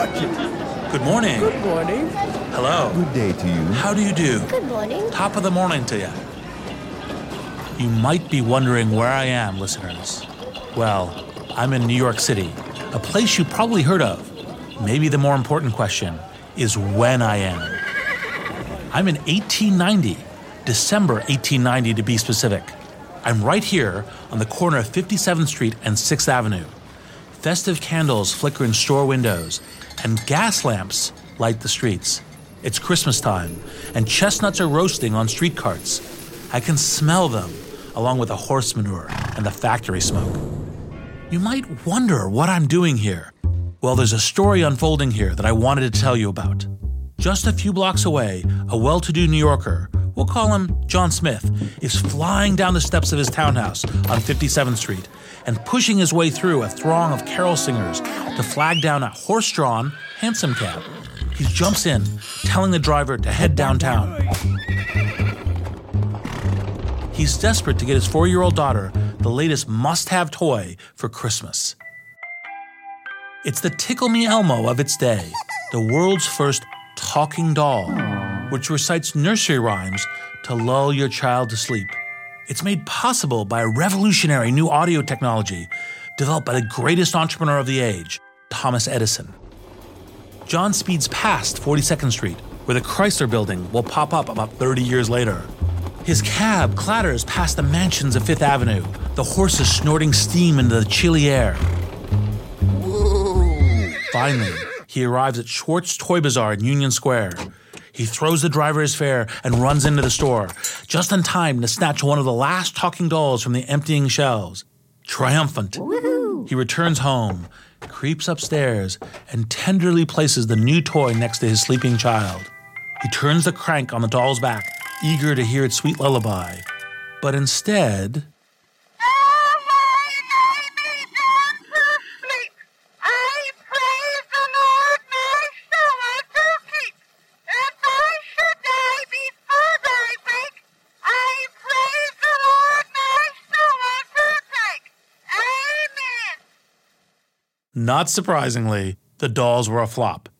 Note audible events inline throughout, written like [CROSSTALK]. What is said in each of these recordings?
Good morning. Good morning. Hello. Good day to you. How do you do? Good morning. Top of the morning to you. You might be wondering where I am, listeners. Well, I'm in New York City, a place you probably heard of. Maybe the more important question is when I am. I'm in 1890, December 1890 to be specific. I'm right here on the corner of 57th Street and 6th Avenue. Festive candles flicker in store windows, and gas lamps light the streets. It's Christmas time, and chestnuts are roasting on street carts. I can smell them, along with the horse manure and the factory smoke. You might wonder what I'm doing here. Well, there's a story unfolding here that I wanted to tell you about. Just a few blocks away, a well to do New Yorker, we'll call him John Smith, is flying down the steps of his townhouse on 57th Street and pushing his way through a throng of carol singers to flag down a horse drawn, hansom cab. He jumps in, telling the driver to head downtown. He's desperate to get his four year old daughter the latest must have toy for Christmas. It's the Tickle Me Elmo of its day, the world's first talking doll, which recites nursery rhymes to lull your child to sleep. It's made possible by a revolutionary new audio technology developed by the greatest entrepreneur of the age, Thomas Edison. John speeds past 42nd Street, where the Chrysler building will pop up about 30 years later. His cab clatters past the mansions of Fifth Avenue, the horses snorting steam into the chilly air. Finally, he arrives at Schwarz Toy Bazaar in Union Square. He throws the driver his fare and runs into the store, just in time to snatch one of the last talking dolls from the emptying shelves. Triumphant, he returns home, creeps upstairs, and tenderly places the new toy next to his sleeping child. He turns the crank on the doll's back, eager to hear its sweet lullaby. But instead, not surprisingly, the dolls were a flop.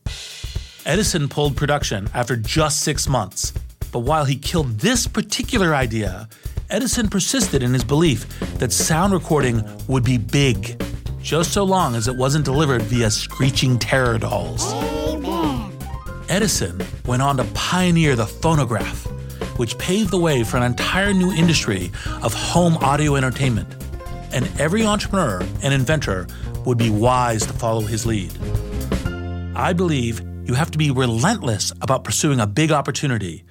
Edison pulled production after just six months. But while he killed this particular idea, Edison persisted in his belief that sound recording would be big, just so long as it wasn't delivered via screeching terror dolls. Edison went on to pioneer the phonograph, which paved the way for an entire new industry of home audio entertainment. And every entrepreneur and inventor would be wise to follow his lead. I believe you have to be relentless about pursuing a big opportunity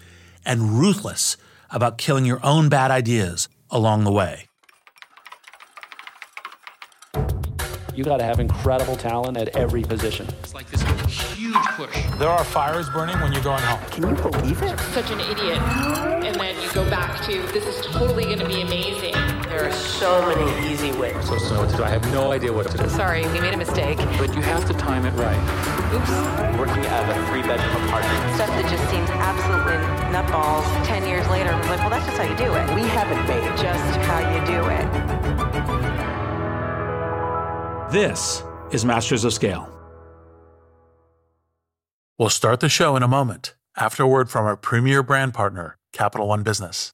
and ruthless about killing your own bad ideas along the way. You got to have incredible talent at every position. It's like this huge push. There are fires burning when you're going home. Can you believe it? such an idiot. And then you go back to, this is totally going to be amazing. There are so many easy ways. I'm supposed to know what to do. I have no idea what to do. Sorry, we made a mistake. But you have to time it right. Oops. Working out of a three bedroom apartment. stuff that just seems absolutely nutballs 10 years later. I'm like, well, that's just how you do it. We haven't made it. Just how you do it. This is Masters of Scale. We'll start the show in a moment after a word from our premier brand partner, Capital One Business.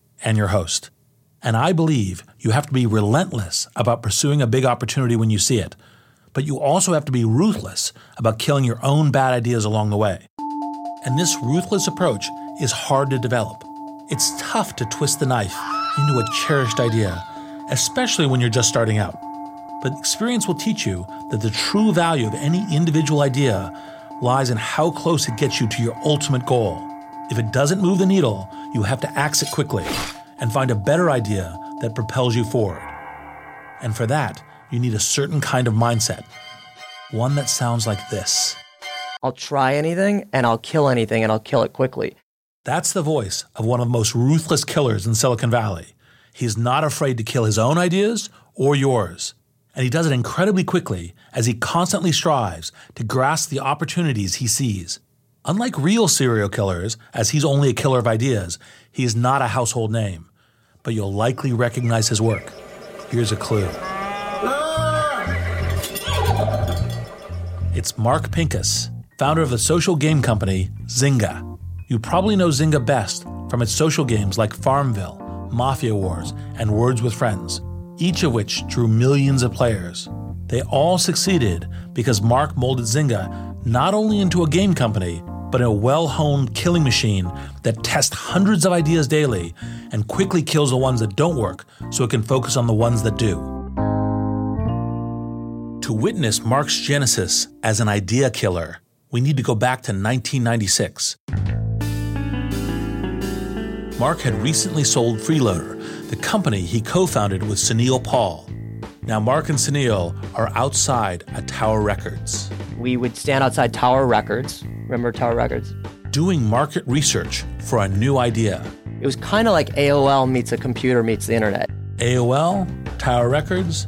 and your host. And I believe you have to be relentless about pursuing a big opportunity when you see it, but you also have to be ruthless about killing your own bad ideas along the way. And this ruthless approach is hard to develop. It's tough to twist the knife into a cherished idea, especially when you're just starting out. But experience will teach you that the true value of any individual idea lies in how close it gets you to your ultimate goal. If it doesn't move the needle, you have to axe it quickly and find a better idea that propels you forward. And for that, you need a certain kind of mindset. One that sounds like this I'll try anything and I'll kill anything and I'll kill it quickly. That's the voice of one of the most ruthless killers in Silicon Valley. He's not afraid to kill his own ideas or yours. And he does it incredibly quickly as he constantly strives to grasp the opportunities he sees. Unlike real serial killers, as he's only a killer of ideas, he is not a household name. But you'll likely recognize his work. Here's a clue. It's Mark Pincus, founder of the social game company Zynga. You probably know Zynga best from its social games like Farmville, Mafia Wars, and Words with Friends each of which drew millions of players. They all succeeded because Mark molded Zynga not only into a game company, but a well honed killing machine that tests hundreds of ideas daily and quickly kills the ones that don't work so it can focus on the ones that do. To witness Mark's genesis as an idea killer, we need to go back to 1996. Mark had recently sold Freeloader, the company he co founded with Sunil Paul. Now, Mark and Sunil are outside at Tower Records. We would stand outside Tower Records. Remember Tower Records? Doing market research for a new idea. It was kind of like AOL meets a computer meets the internet. AOL? Tower Records?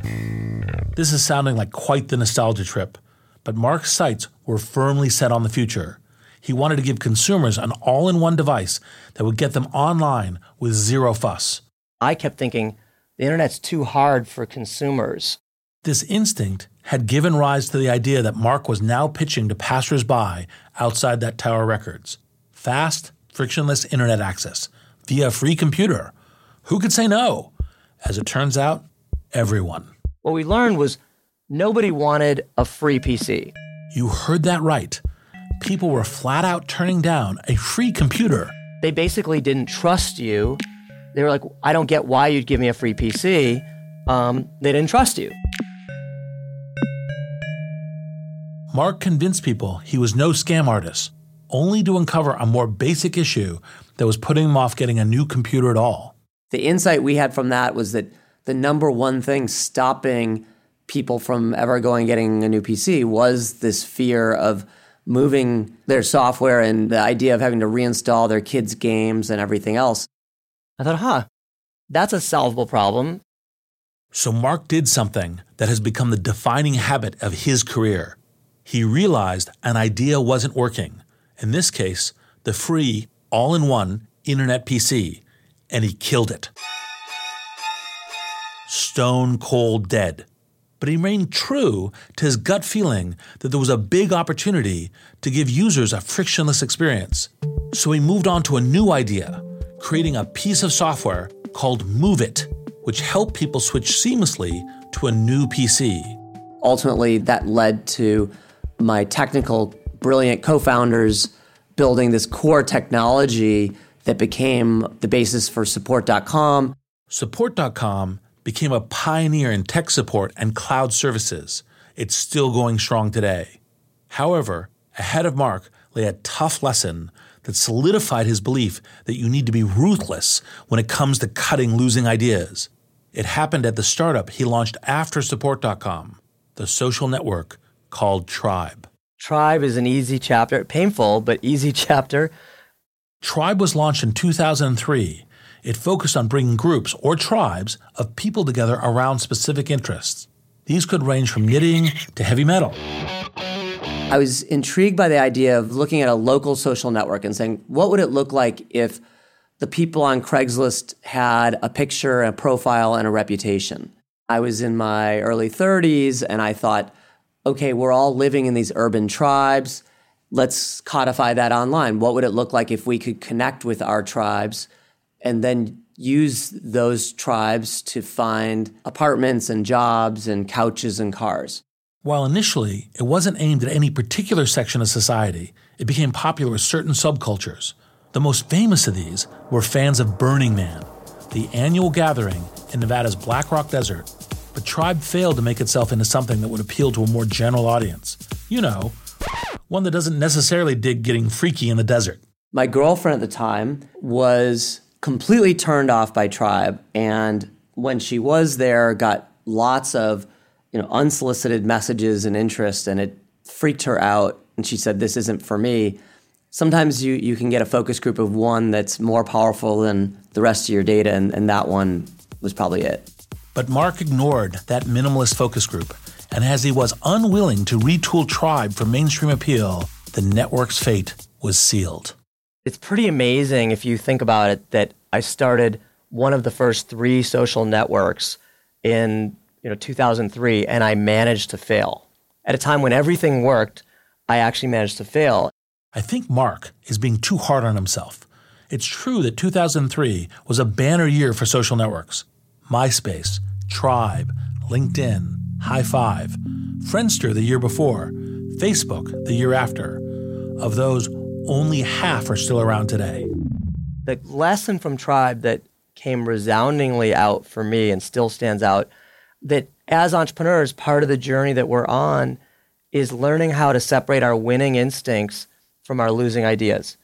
This is sounding like quite the nostalgia trip, but Mark's sights were firmly set on the future. He wanted to give consumers an all in one device that would get them online with zero fuss. I kept thinking the internet's too hard for consumers. This instinct had given rise to the idea that Mark was now pitching to passersby outside that Tower Records fast, frictionless internet access via a free computer. Who could say no? As it turns out, everyone. What we learned was nobody wanted a free PC. You heard that right. People were flat out turning down a free computer. They basically didn't trust you they were like, I don't get why you'd give me a free PC. Um, they didn't trust you. Mark convinced people he was no scam artist, only to uncover a more basic issue that was putting him off getting a new computer at all. The insight we had from that was that the number one thing stopping people from ever going getting a new PC was this fear of moving their software and the idea of having to reinstall their kids' games and everything else. I thought, huh, that's a solvable problem. So Mark did something that has become the defining habit of his career. He realized an idea wasn't working. In this case, the free, all in one internet PC, and he killed it. Stone cold dead. But he remained true to his gut feeling that there was a big opportunity to give users a frictionless experience. So he moved on to a new idea creating a piece of software called MOVEit, which helped people switch seamlessly to a new PC. Ultimately, that led to my technical, brilliant co founders building this core technology that became the basis for support.com. Support.com became a pioneer in tech support and cloud services. it's still going strong today. However, ahead of Mark lay a tough lesson that solidified his belief that you need to be ruthless when it comes to cutting losing ideas. It happened at the startup he launched after support.com, the social network called Tribe. Tribe is an easy chapter, painful, but easy [LAUGHS] chapter. Tribe was launched in 2003. It focused on bringing groups or tribes of people together around specific interests. These could range from knitting to heavy metal. I was intrigued by the idea of looking at a local social network and saying, what would it look like if the people on Craigslist had a picture, a profile, and a reputation? I was in my early 30s and I thought, okay, we're all living in these urban tribes. Let's codify that online. What would it look like if we could connect with our tribes and then use those tribes to find apartments and jobs and couches and cars? While initially it wasn't aimed at any particular section of society, it became popular with certain subcultures. The most famous of these were fans of Burning Man, the annual gathering in Nevada's Black Rock Desert but Tribe failed to make itself into something that would appeal to a more general audience. You know, one that doesn't necessarily dig getting freaky in the desert. My girlfriend at the time was completely turned off by Tribe, and when she was there, got lots of you know unsolicited messages and interest, and it freaked her out. And she said, "This isn't for me." Sometimes you you can get a focus group of one that's more powerful than the rest of your data, and, and that one was probably it. But Mark ignored that minimalist focus group, and as he was unwilling to retool Tribe for mainstream appeal, the network's fate was sealed. It's pretty amazing if you think about it that I started one of the first three social networks in you know 2003 and I managed to fail. At a time when everything worked, I actually managed to fail. I think Mark is being too hard on himself. It's true that 2003 was a banner year for social networks. MySpace, Tribe, LinkedIn, hi5 Friendster the year before, Facebook the year after. Of those, only half are still around today. The lesson from Tribe that came resoundingly out for me and still stands out that as entrepreneurs, part of the journey that we're on is learning how to separate our winning instincts from our losing ideas.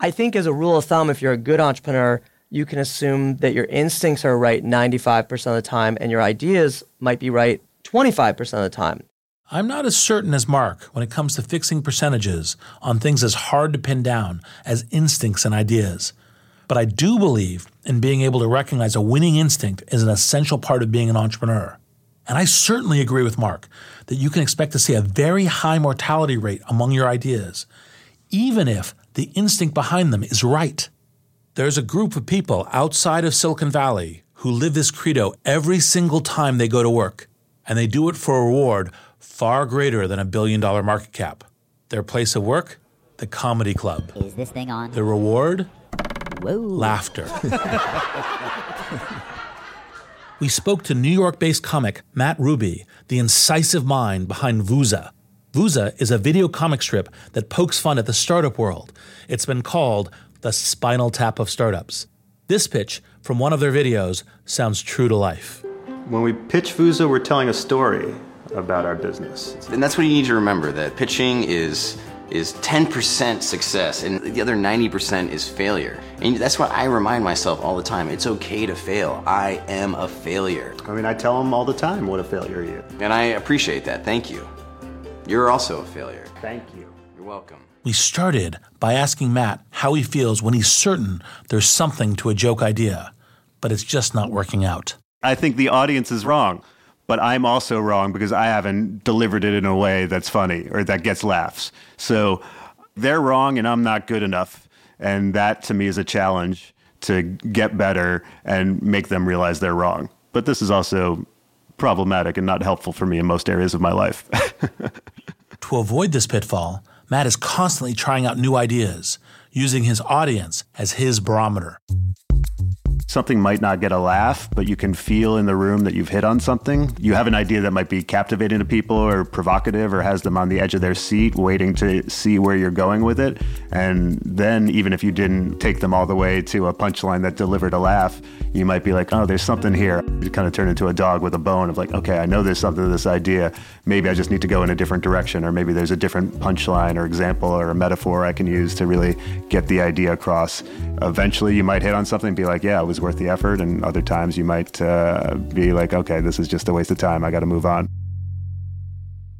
I think, as a rule of thumb, if you're a good entrepreneur, you can assume that your instincts are right 95% of the time and your ideas might be right 25% of the time. I'm not as certain as Mark when it comes to fixing percentages on things as hard to pin down as instincts and ideas. But I do believe in being able to recognize a winning instinct is an essential part of being an entrepreneur. And I certainly agree with Mark that you can expect to see a very high mortality rate among your ideas, even if the instinct behind them is right. There's a group of people outside of Silicon Valley who live this credo every single time they go to work, and they do it for a reward far greater than a billion dollar market cap. Their place of work? The comedy club. Is this thing on? The reward? Whoa. Laughter. we spoke to New York based comic Matt Ruby, the incisive mind behind Vooza. Vooza is a video comic strip that pokes fun at the startup world. It's been called the spinal tap of startups. This pitch from one of their videos sounds true to life. When we pitch Vooza, we're telling a story about our business. And that's what you need to remember that pitching is is 10% success and the other 90% is failure. And that's what I remind myself all the time. It's okay to fail. I am a failure. I mean, I tell them all the time what a failure you. And I appreciate that. Thank you. You're also a failure. Thank you. You're welcome. We started by asking Matt how he feels when he's certain there's something to a joke idea, but it's just not working out. I think the audience is wrong, but I'm also wrong because I haven't delivered it in a way that's funny or that gets laughs. So they're wrong and I'm not good enough. And that to me is a challenge to get better and make them realize they're wrong. But this is also problematic and not helpful for me in most areas of my life. [LAUGHS] to avoid this pitfall, Matt is constantly trying out new ideas, using his audience as his barometer. Something might not get a laugh, but you can feel in the room that you've hit on something. You have an idea that might be captivating to people or provocative or has them on the edge of their seat waiting to see where you're going with it. And then, even if you didn't take them all the way to a punchline that delivered a laugh, you might be like, oh, there's something here. You kind of turn into a dog with a bone of like, okay, I know there's something to this idea. Maybe I just need to go in a different direction, or maybe there's a different punchline or example or a metaphor I can use to really get the idea across. Eventually, you might hit on something and be like, yeah, it was worth the effort. And other times, you might uh, be like, okay, this is just a waste of time. I got to move on.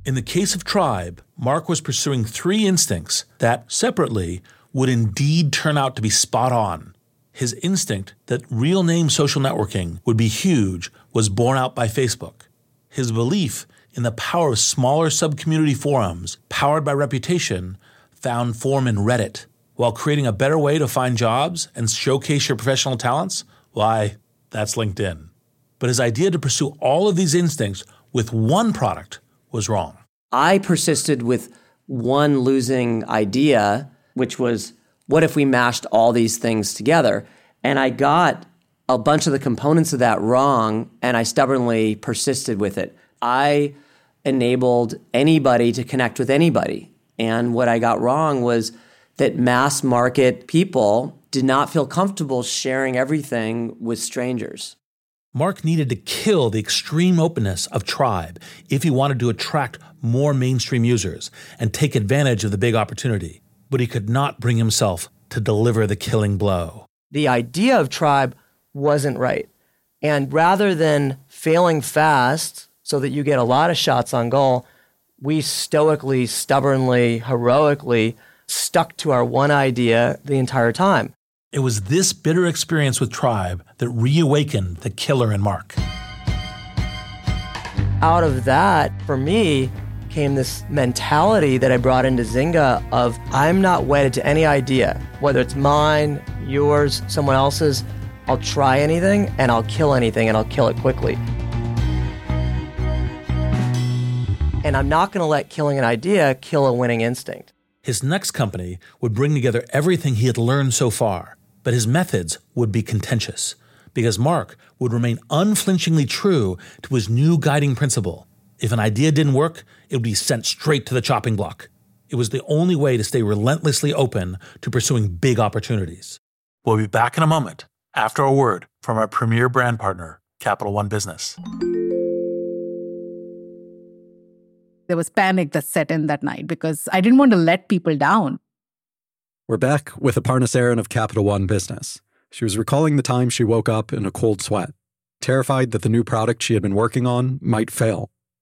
In the case of Tribe, Mark was pursuing three instincts that, separately, would indeed turn out to be spot on. His instinct that real name social networking would be huge was borne out by Facebook. His belief in the power of smaller subcommunity forums powered by reputation found form in Reddit. While creating a better way to find jobs and showcase your professional talents, why, that's LinkedIn. But his idea to pursue all of these instincts with one product was wrong. I persisted with one losing idea, which was what if we mashed all these things together? And I got a bunch of the components of that wrong, and I stubbornly persisted with it. I enabled anybody to connect with anybody. And what I got wrong was that mass market people did not feel comfortable sharing everything with strangers. Mark needed to kill the extreme openness of Tribe if he wanted to attract more mainstream users and take advantage of the big opportunity. But he could not bring himself to deliver the killing blow. The idea of Tribe wasn't right. And rather than failing fast so that you get a lot of shots on goal, we stoically, stubbornly, heroically stuck to our one idea the entire time. It was this bitter experience with Tribe that reawakened the killer in Mark. Out of that, for me, came this mentality that I brought into Zynga of I'm not wedded to any idea, whether it's mine, yours, someone else's. I'll try anything and I'll kill anything and I'll kill it quickly. And I'm not going to let killing an idea kill a winning instinct. His next company would bring together everything he had learned so far, but his methods would be contentious because Mark would remain unflinchingly true to his new guiding principle. If an idea didn't work, it would be sent straight to the chopping block. It was the only way to stay relentlessly open to pursuing big opportunities. We'll be back in a moment after a word from our premier brand partner, Capital One Business. There was panic that set in that night because I didn't want to let people down. We're back with Aparna Saran of Capital One Business. She was recalling the time she woke up in a cold sweat, terrified that the new product she had been working on might fail.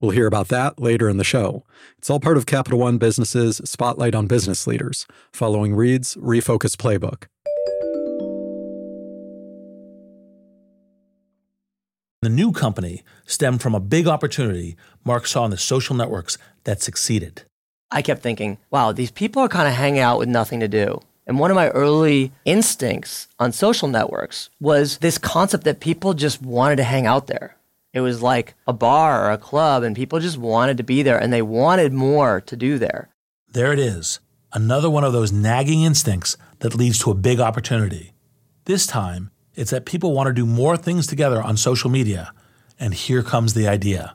We'll hear about that later in the show. It's all part of Capital One Business's Spotlight on Business Leaders, following Reid's Refocus Playbook. The new company stemmed from a big opportunity Mark saw in the social networks that succeeded. I kept thinking, wow, these people are kind of hanging out with nothing to do. And one of my early instincts on social networks was this concept that people just wanted to hang out there. It was like a bar or a club, and people just wanted to be there and they wanted more to do there. There it is, another one of those nagging instincts that leads to a big opportunity. This time, it's that people want to do more things together on social media. And here comes the idea.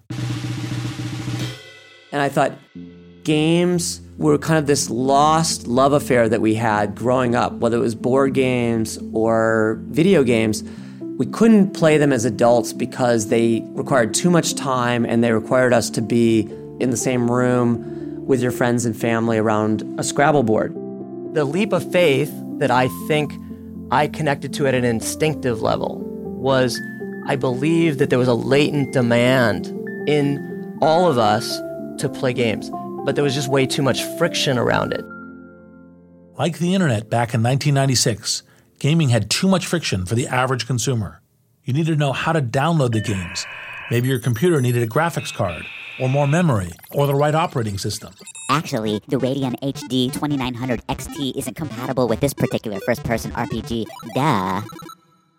And I thought, games were kind of this lost love affair that we had growing up, whether it was board games or video games we couldn't play them as adults because they required too much time and they required us to be in the same room with your friends and family around a Scrabble board. The leap of faith that I think I connected to at an instinctive level was I believed that there was a latent demand in all of us to play games, but there was just way too much friction around it. Like the internet back in 1996, gaming had too much friction for the average consumer. You needed to know how to download the games. Maybe your computer needed a graphics card, or more memory, or the right operating system. Actually, the Radeon HD 2900 XT isn't compatible with this particular first person RPG. Duh.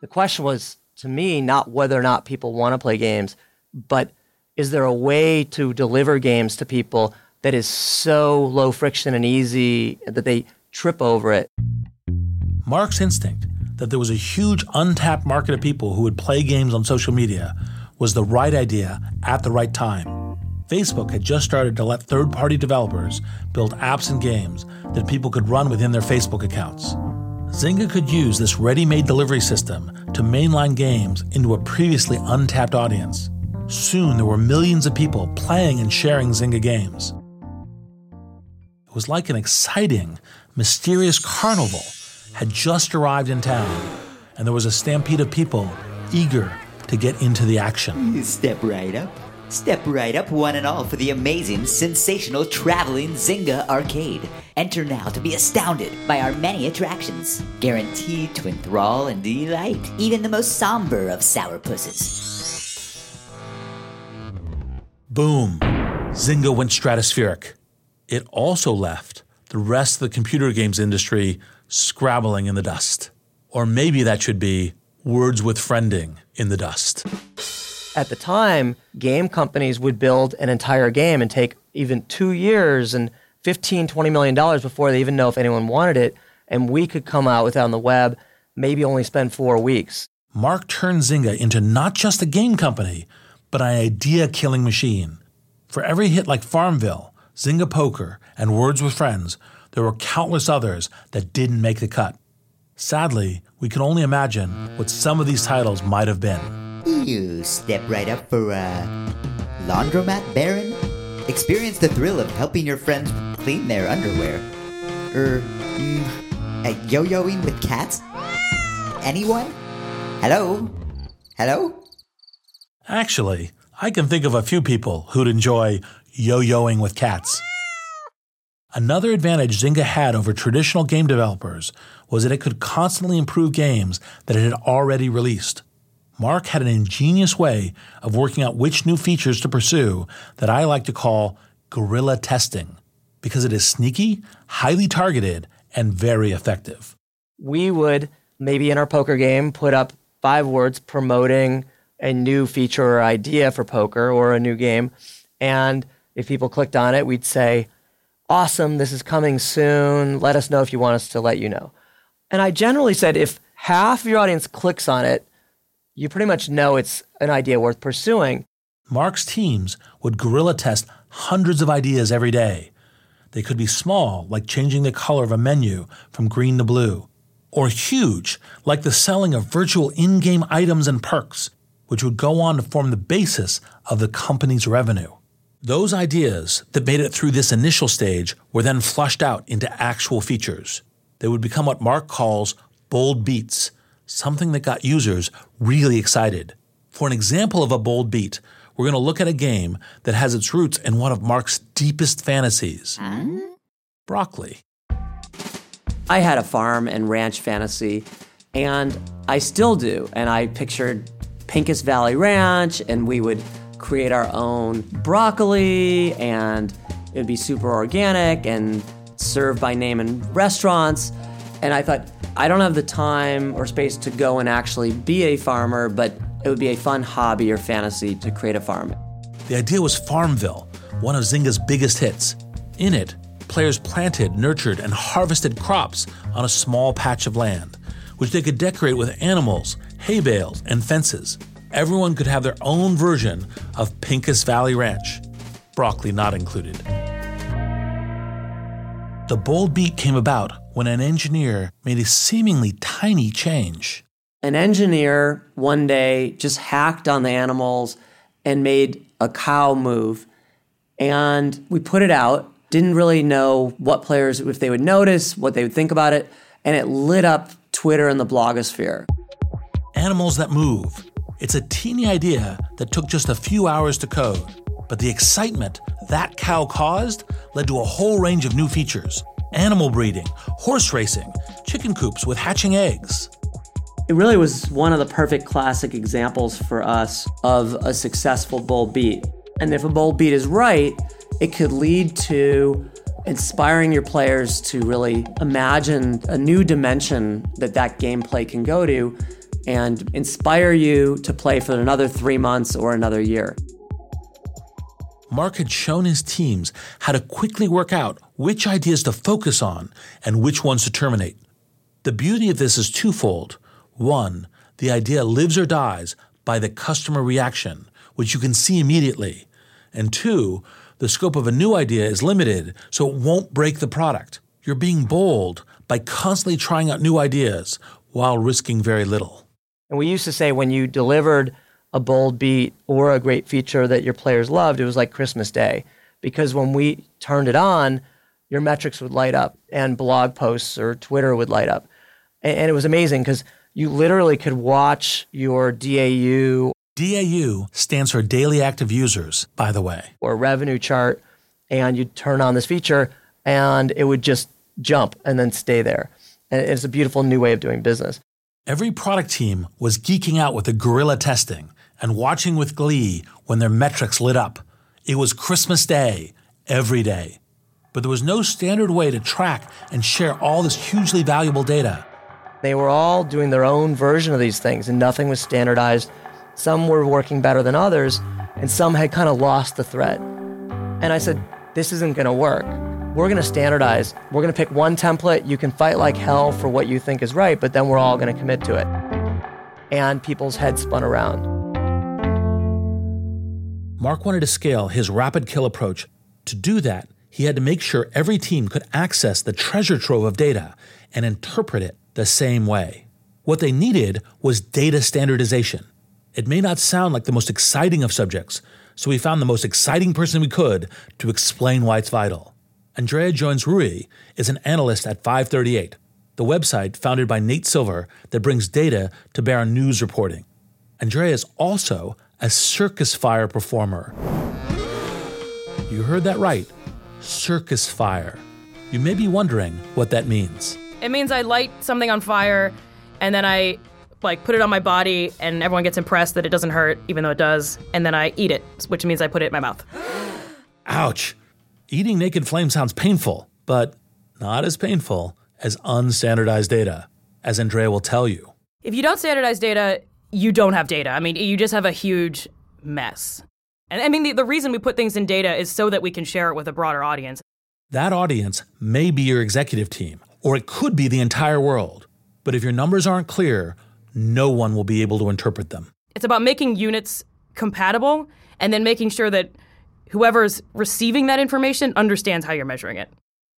The question was, to me, not whether or not people want to play games, but is there a way to deliver games to people that is so low friction and easy that they trip over it? Mark's instinct that there was a huge untapped market of people who would play games on social media was the right idea at the right time. Facebook had just started to let third party developers build apps and games that people could run within their Facebook accounts. Zynga could use this ready made delivery system to mainline games into a previously untapped audience. Soon there were millions of people playing and sharing Zynga games. It was like an exciting, mysterious carnival had just arrived in town, and there was a stampede of people eager to get into the action. Step right up. Step right up, one and all, for the amazing, sensational, traveling Zynga Arcade. Enter now to be astounded by our many attractions, guaranteed to enthrall and delight even the most somber of sourpusses. Boom! Zynga went stratospheric. It also left the rest of the computer games industry scrabbling in the dust. Or maybe that should be words with friending in the dust. At the time, game companies would build an entire game and take even two years and 15, 20 million dollars before they even know if anyone wanted it. And we could come out with it on the web, maybe only spend four weeks. Mark turned Zynga into not just a game company, but an idea killing machine. For every hit like Farmville, Zynga Poker, and Words with Friends, there were countless others that didn't make the cut. Sadly, we can only imagine what some of these titles might have been. You step right up for a laundromat baron. Experience the thrill of helping your friends clean their underwear. Er, mm, uh, yo-yoing with cats? Anyone? Hello? Hello? Actually, I can think of a few people who'd enjoy yo yoing with cats. Another advantage Zynga had over traditional game developers was that it could constantly improve games that it had already released. Mark had an ingenious way of working out which new features to pursue that I like to call guerrilla testing, because it is sneaky, highly targeted, and very effective. We would maybe in our poker game put up five words promoting a new feature or idea for poker or a new game. And if people clicked on it, we'd say, Awesome, this is coming soon. Let us know if you want us to let you know. And I generally said, if half of your audience clicks on it, you pretty much know it's an idea worth pursuing. Mark's teams would guerrilla test hundreds of ideas every day. They could be small, like changing the color of a menu from green to blue, or huge, like the selling of virtual in game items and perks, which would go on to form the basis of the company's revenue. Those ideas that made it through this initial stage were then flushed out into actual features. They would become what Mark calls bold beats, something that got users really excited. For an example of a bold beat, we're going to look at a game that has its roots in one of Mark's deepest fantasies broccoli. I had a farm and ranch fantasy, and I still do. And I pictured Pincus Valley Ranch, and we would create our own broccoli, and it would be super organic and served by name in restaurants. And I thought, I don't have the time or space to go and actually be a farmer, but it would be a fun hobby or fantasy to create a farm. The idea was Farmville, one of Zynga's biggest hits. In it, players planted, nurtured, and harvested crops on a small patch of land, which they could decorate with animals, hay bales, and fences. Everyone could have their own version of Pincus Valley Ranch, broccoli not included. The bold beat came about when an engineer made a seemingly tiny change. An engineer one day just hacked on the animals and made a cow move. And we put it out didn't really know what players, if they would notice, what they would think about it, and it lit up Twitter and the blogosphere. Animals that move. It's a teeny idea that took just a few hours to code, but the excitement that cow caused led to a whole range of new features animal breeding, horse racing, chicken coops with hatching eggs. It really was one of the perfect classic examples for us of a successful bold beat. And if a bold beat is right, it could lead to inspiring your players to really imagine a new dimension that that gameplay can go to and inspire you to play for another three months or another year. Mark had shown his teams how to quickly work out which ideas to focus on and which ones to terminate. The beauty of this is twofold. One, the idea lives or dies by the customer reaction, which you can see immediately. And two, the scope of a new idea is limited, so it won't break the product. You're being bold by constantly trying out new ideas while risking very little. And we used to say when you delivered a bold beat or a great feature that your players loved, it was like Christmas Day. Because when we turned it on, your metrics would light up and blog posts or Twitter would light up. And, and it was amazing because you literally could watch your DAU. DAU stands for daily active users, by the way. Or revenue chart, and you'd turn on this feature and it would just jump and then stay there. And it's a beautiful new way of doing business. Every product team was geeking out with the guerrilla testing and watching with glee when their metrics lit up. It was Christmas Day every day. But there was no standard way to track and share all this hugely valuable data. They were all doing their own version of these things, and nothing was standardized. Some were working better than others, and some had kind of lost the thread. And I said, This isn't going to work. We're going to standardize. We're going to pick one template. You can fight like hell for what you think is right, but then we're all going to commit to it. And people's heads spun around. Mark wanted to scale his rapid kill approach. To do that, he had to make sure every team could access the treasure trove of data and interpret it the same way. What they needed was data standardization. It may not sound like the most exciting of subjects, so we found the most exciting person we could to explain why it's vital. Andrea Jones-Rooy is an analyst at 538, the website founded by Nate Silver that brings data to bear on news reporting. Andrea is also a circus fire performer. You heard that right circus fire. You may be wondering what that means. It means I light something on fire and then I like put it on my body and everyone gets impressed that it doesn't hurt even though it does and then I eat it, which means I put it in my mouth. Ouch. Eating naked flame sounds painful, but not as painful as unstandardized data, as Andrea will tell you. If you don't standardize data, you don't have data. I mean, you just have a huge mess. And I mean, the, the reason we put things in data is so that we can share it with a broader audience. That audience may be your executive team, or it could be the entire world. But if your numbers aren't clear, no one will be able to interpret them. It's about making units compatible and then making sure that whoever's receiving that information understands how you're measuring it.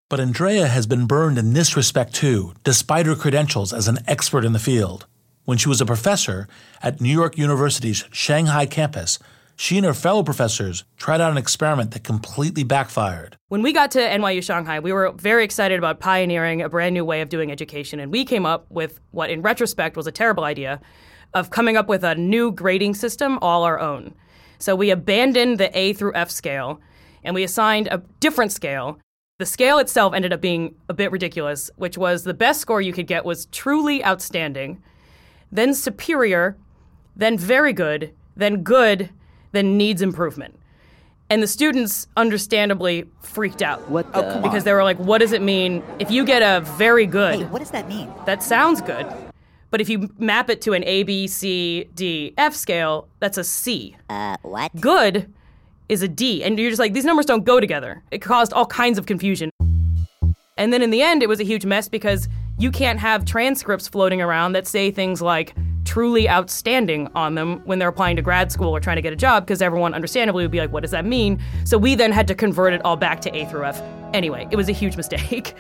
But Andrea has been burned in this respect too, despite her credentials as an expert in the field. When she was a professor at New York University's Shanghai campus, she and her fellow professors tried out an experiment that completely backfired. When we got to NYU Shanghai, we were very excited about pioneering a brand new way of doing education, and we came up with what, in retrospect, was a terrible idea of coming up with a new grading system all our own. So we abandoned the A through F scale and we assigned a different scale. The scale itself ended up being a bit ridiculous, which was the best score you could get was truly outstanding, then superior, then very good, then good, then needs improvement. And the students understandably freaked out. What the? Oh, because they were like, what does it mean if you get a very good? Hey, what does that mean? That sounds good. But if you map it to an A, B, C, D, F scale, that's a C. Uh, what? Good is a D. And you're just like, these numbers don't go together. It caused all kinds of confusion. And then in the end, it was a huge mess because you can't have transcripts floating around that say things like truly outstanding on them when they're applying to grad school or trying to get a job because everyone understandably would be like, what does that mean? So we then had to convert it all back to A through F. Anyway, it was a huge [LAUGHS] mistake.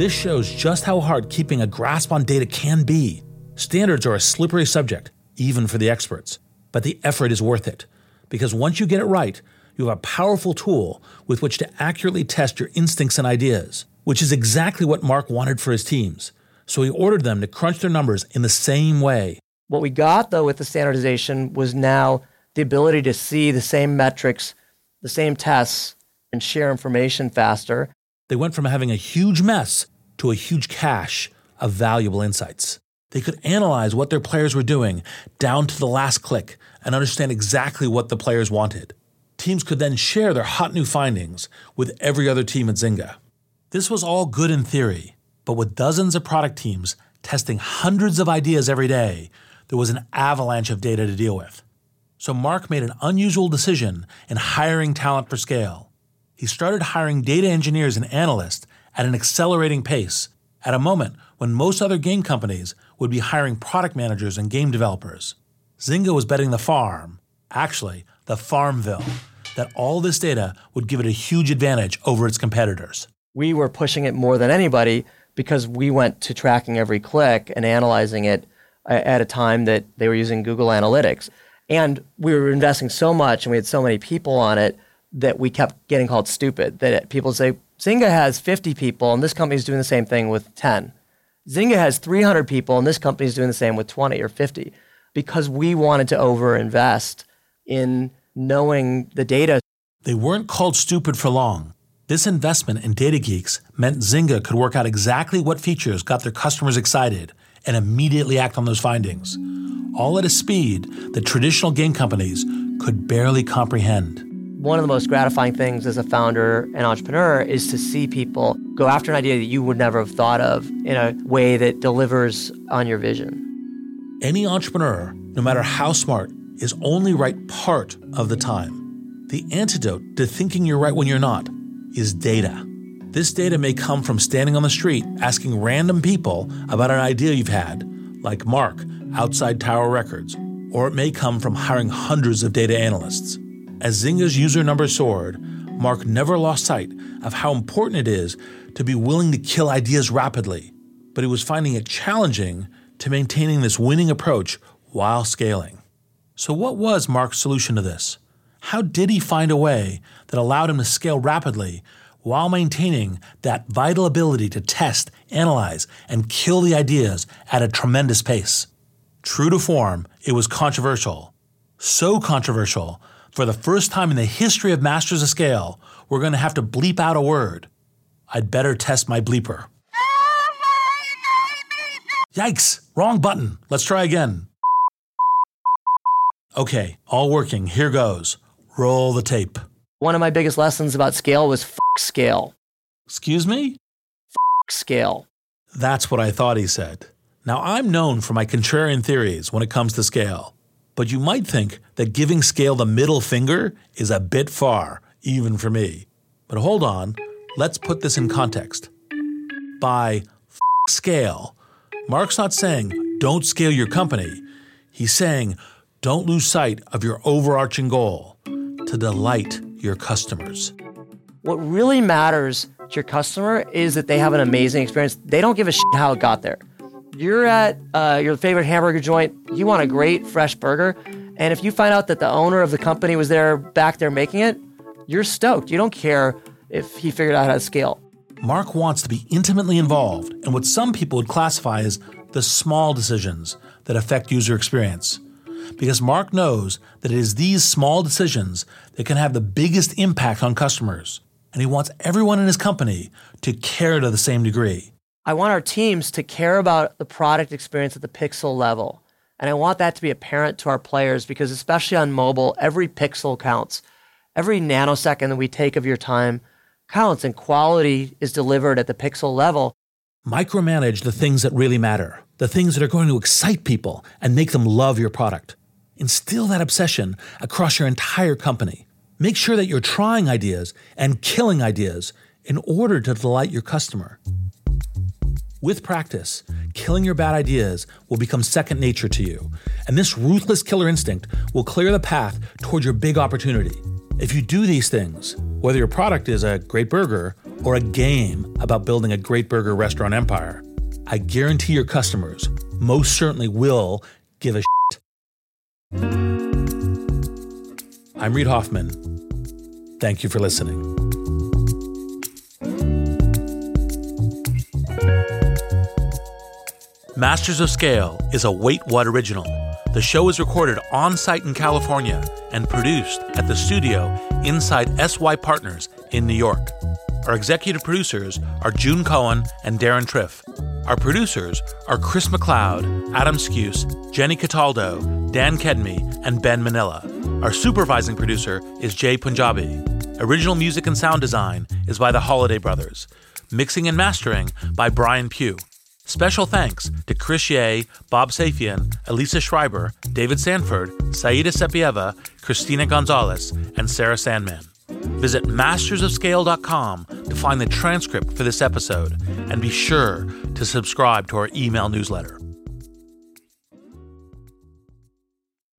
This shows just how hard keeping a grasp on data can be. Standards are a slippery subject, even for the experts. But the effort is worth it, because once you get it right, you have a powerful tool with which to accurately test your instincts and ideas, which is exactly what Mark wanted for his teams. So he ordered them to crunch their numbers in the same way. What we got, though, with the standardization was now the ability to see the same metrics, the same tests, and share information faster. They went from having a huge mess to a huge cache of valuable insights. They could analyze what their players were doing down to the last click and understand exactly what the players wanted. Teams could then share their hot new findings with every other team at Zynga. This was all good in theory, but with dozens of product teams testing hundreds of ideas every day, there was an avalanche of data to deal with. So Mark made an unusual decision in hiring talent for scale. He started hiring data engineers and analysts at an accelerating pace at a moment when most other game companies would be hiring product managers and game developers. Zynga was betting the farm, actually, the Farmville, that all this data would give it a huge advantage over its competitors. We were pushing it more than anybody because we went to tracking every click and analyzing it uh, at a time that they were using Google Analytics. And we were investing so much and we had so many people on it that we kept getting called stupid. That people say, Zynga has 50 people and this company is doing the same thing with 10. Zynga has 300 people and this company is doing the same with 20 or 50 because we wanted to overinvest in knowing the data. They weren't called stupid for long. This investment in data geeks meant Zynga could work out exactly what features got their customers excited and immediately act on those findings, all at a speed that traditional game companies could barely comprehend. One of the most gratifying things as a founder and entrepreneur is to see people go after an idea that you would never have thought of in a way that delivers on your vision. Any entrepreneur, no matter how smart, is only right part of the time. The antidote to thinking you're right when you're not is data. This data may come from standing on the street asking random people about an idea you've had, like Mark outside Tower Records, or it may come from hiring hundreds of data analysts. As Zynga's user numbers soared, Mark never lost sight of how important it is to be willing to kill ideas rapidly, but he was finding it challenging to maintaining this winning approach while scaling. So, what was Mark's solution to this? How did he find a way that allowed him to scale rapidly while maintaining that vital ability to test, analyze, and kill the ideas at a tremendous pace? True to form, it was controversial. So controversial, for the first time in the history of Masters of Scale, we're going to have to bleep out a word. I'd better test my bleeper. Yikes, wrong button. Let's try again. Okay, all working. Here goes. Roll the tape. One of my biggest lessons about scale was f- scale. Excuse me? F- scale. That's what I thought he said. Now, I'm known for my contrarian theories when it comes to scale, but you might think that giving scale the middle finger is a bit far, even for me. But hold on, let's put this in context. By f- scale, Mark's not saying don't scale your company. He's saying don't lose sight of your overarching goal to delight your customers. What really matters to your customer is that they have an amazing experience. They don't give a shit how it got there. You're at uh, your favorite hamburger joint, you want a great fresh burger, and if you find out that the owner of the company was there back there making it, you're stoked. You don't care if he figured out how to scale. Mark wants to be intimately involved in what some people would classify as the small decisions that affect user experience because Mark knows that it is these small decisions that can have the biggest impact on customers, and he wants everyone in his company to care to the same degree. I want our teams to care about the product experience at the pixel level. And I want that to be apparent to our players because, especially on mobile, every pixel counts. Every nanosecond that we take of your time counts, and quality is delivered at the pixel level. Micromanage the things that really matter, the things that are going to excite people and make them love your product. Instill that obsession across your entire company. Make sure that you're trying ideas and killing ideas in order to delight your customer. With practice, killing your bad ideas will become second nature to you, and this ruthless killer instinct will clear the path toward your big opportunity. If you do these things, whether your product is a great burger or a game about building a great burger restaurant empire, I guarantee your customers most certainly will give a shit. I'm Reid Hoffman. Thank you for listening. Masters of Scale is a Wait What original. The show is recorded on site in California and produced at the studio inside SY Partners in New York. Our executive producers are June Cohen and Deron Triff. Our producers are Chris McLeod, Adam Skuse, Jenny Cataldo, Dan Kedmi, and Ben Manila. Our supervising producer is Jay Punjabi. Original music and sound design is by the Holladay Brothers. Mixing and mastering by Brian Pugh. Special thanks to Chris Yeh, Bob Safian, Elisa Schreiber, David Sanford, Saida Sapieva, Christina Gonzalez, and Sarah Sandman. Visit mastersofscale.com to find the transcript for this episode and be sure to subscribe to our email newsletter.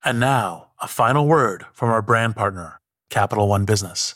And now, a final word from our brand partner, Capital One Business.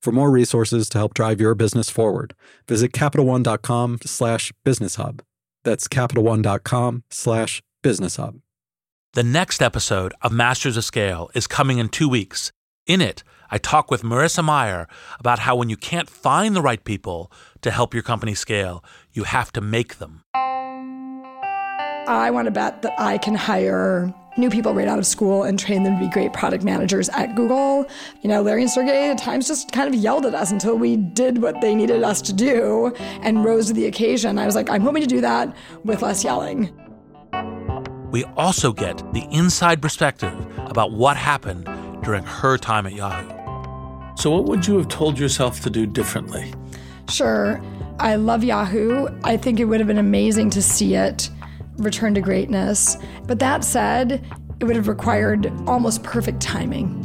For more resources to help drive your business forward, visit CapitalOne.com slash business hub. That's CapitalOne.com slash business hub. The next episode of Masters of Scale is coming in two weeks. In it, I talk with Marissa Meyer about how when you can't find the right people to help your company scale, you have to make them. I want to bet that I can hire new people right out of school and train them to be great product managers at Google. You know, Larry and Sergey at times just kind of yelled at us until we did what they needed us to do and rose to the occasion. I was like, I'm hoping to do that with less yelling. We also get the inside perspective about what happened during her time at Yahoo. So, what would you have told yourself to do differently? Sure. I love Yahoo. I think it would have been amazing to see it return to greatness. But that said, it would have required almost perfect timing.